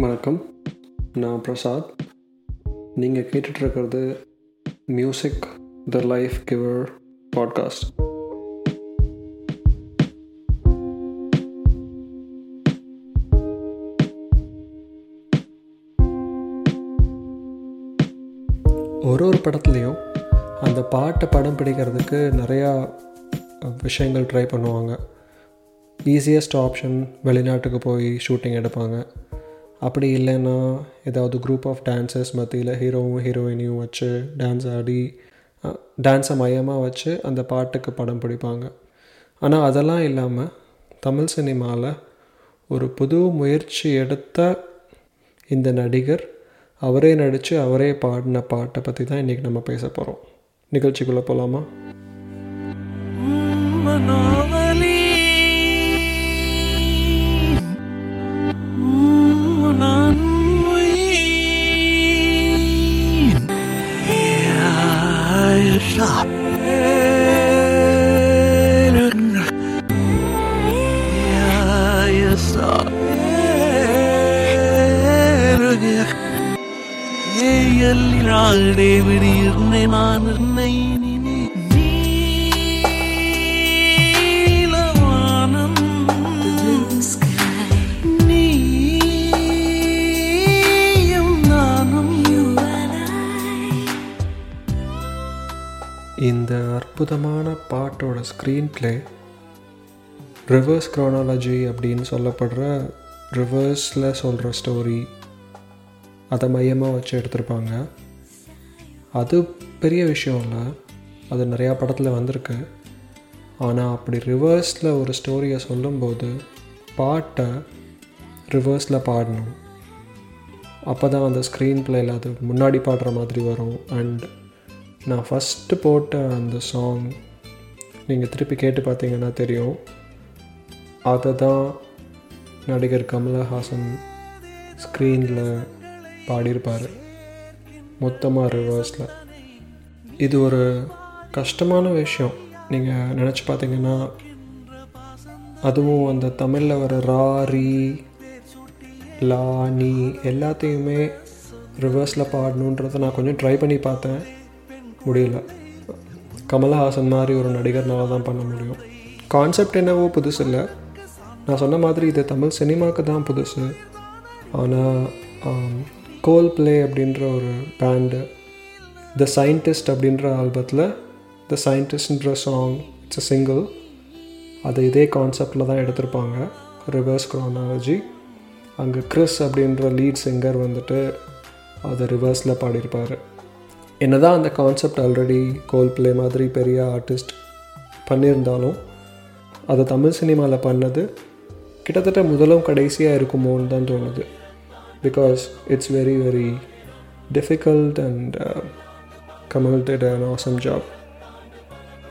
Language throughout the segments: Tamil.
வணக்கம். நான் பிரசாத். நீங்கள் கேட்டுட்ருக்கிறது music the life giver podcast ஒரு ஒரு படத்துலேயும் அந்த பாட்டை படம் பிடிக்கிறதுக்கு நிறையா விஷயங்கள் ட்ரை பண்ணுவாங்க. ஈஸியஸ்ட் ஆப்ஷன் வெளிநாட்டுக்கு போய் ஷூட்டிங் எடுப்பாங்க. அப்படி இல்லைன்னா ஏதாவது குரூப் ஆஃப் டான்சர்ஸ் மத்தியில் ஹீரோவும் ஹீரோயினையும் வச்சு டான்ஸ் ஆடி டான்ஸை மையமாக வச்சு அந்த பாட்டுக்கு படம் பிடிப்பாங்க. ஆனால் அதெல்லாம் இல்லாமல் தமிழ் சினிமாவில் ஒரு புது முயற்சி எடுத்த இந்த நடிகர் அவரே நடித்து அவரே பாடின பாட்டை பற்றி தான் இன்றைக்கி நம்ம பேச போகிறோம் நிகழ்ச்சிக்குள்ளே போகலாமா எல்லிராடே விடியிருந்தே நான் நீலவானம். நீயும் நானும் இந்த அற்புதமான பாட்டோட ஸ்க்ரீன் பிளே ரிவர்ஸ் க்ரானாலஜி அப்படின்னு சொல்லப்படுற ரிவர்ஸில் சொல்கிற ஸ்டோரி அதை மையமாக வச்சு எடுத்திருப்பாங்க. அது பெரிய விஷயம் இல்லை. அது நிறையா படத்தில் வந்திருக்கு. ஆனால் அப்படி ரிவர்ஸில் ஒரு ஸ்டோரியை சொல்லும்போது பாட்டை ரிவர்ஸில் பாடணும். அப்போ தான் அந்த ஸ்க்ரீன் பிளேயில் அது முன்னாடி பாடுற மாதிரி வரும். அண்ட் நான் ஃபஸ்ட்டு போட்ட அந்த சாங் நீங்கள் திருப்பி கேட்டு பார்த்தீங்கன்னா தெரியும். அதை தான் நடிகர் கமலஹாசன் ஸ்க்ரீனில் பாடியிருப்பார். மொத்தமாக ரிவர்ஸில் இது ஒரு கஷ்டமான விஷயம். நீங்கள் நினச்சி பார்த்தீங்கன்னா அதுவும் அந்த தமிழில் வர ரா ரீ லா நீ எல்லாத்தையுமே ரிவர்ஸில் பாடணுன்றதை நான் கொஞ்சம் ட்ரை பண்ணி பார்த்தேன். முடியல. கமலஹாசன் மாதிரி ஒரு நடிகர்னால தான் பண்ண முடியும். கான்செப்ட் என்னவோ புதுசு இல்லை. நான் சொன்ன மாதிரி இது தமிழ் சினிமாவுக்கு தான் புதுசு. ஆனால் கோல் பிளே அப்படின்ற ஒரு பேண்டு த சயின்டிஸ்ட் அப்படின்ற ஆல்பத்தில் த சயின்டிஸ்ட்ன்ற சாங் இட்ஸ் அ சிங்கிள் அது இதே கான்செப்டில் தான் எடுத்திருப்பாங்க. ரிவர்ஸ் க்ரானாலஜி அங்கே கிறிஸ் அப்படின்ற லீட் சிங்கர் வந்துட்டு அதை ரிவர்ஸில் பாடியிருப்பார். என்ன தான் அந்த கான்செப்ட் ஆல்ரெடி கோல் பிளே மாதிரி பெரிய ஆர்டிஸ்ட் பண்ணியிருந்தாலும் அதை தமிழ் சினிமாவில் பண்ணது கிட்டத்தட்ட முதலும் கடைசியாக இருக்குமோன்னு தான் தோணுது. Because it's very very difficult and Kamal did an awesome job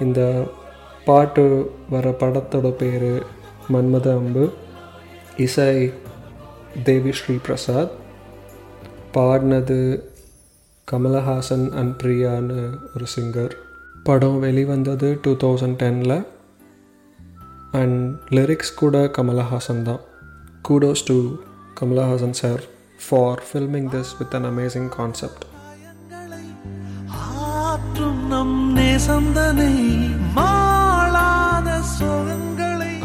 இந்த பாட்டு வர படத்தோட பேர் மன்மத அம்பு இசை தேவி ஸ்ரீ பிரசாத் பாடினது கமலஹாசன் அண்ட் பிரியான்னு ஒரு சிங்கர் படம் வெளிவந்தது டூ தௌசண்ட் டெனில் அண்ட் லிரிக்ஸ் கூட கமலஹாசன் தான். Kudos to Kamal Haasan sir for filming this with an amazing concept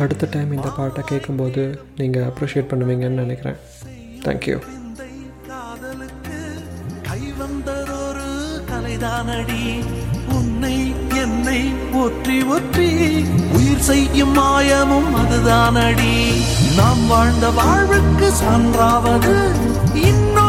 அடுத்த டைம் இந்த பாட்டை கேட்கும்போது நீங்கள் அப்ரிஷியேட் பண்ணுவீங்கன்னு நினைக்கிறேன். தேங்க்யூ இந்த காதலுக்கு கை வந்ததொரு கலைதானடி. உன்னை ஒற்றி ஒற்றி உயிர் செய்யும் மாயமும் அதுதானடி. நாம் வாழ்ந்த வாழ்வுக்கு சான்றாவது இன்னும்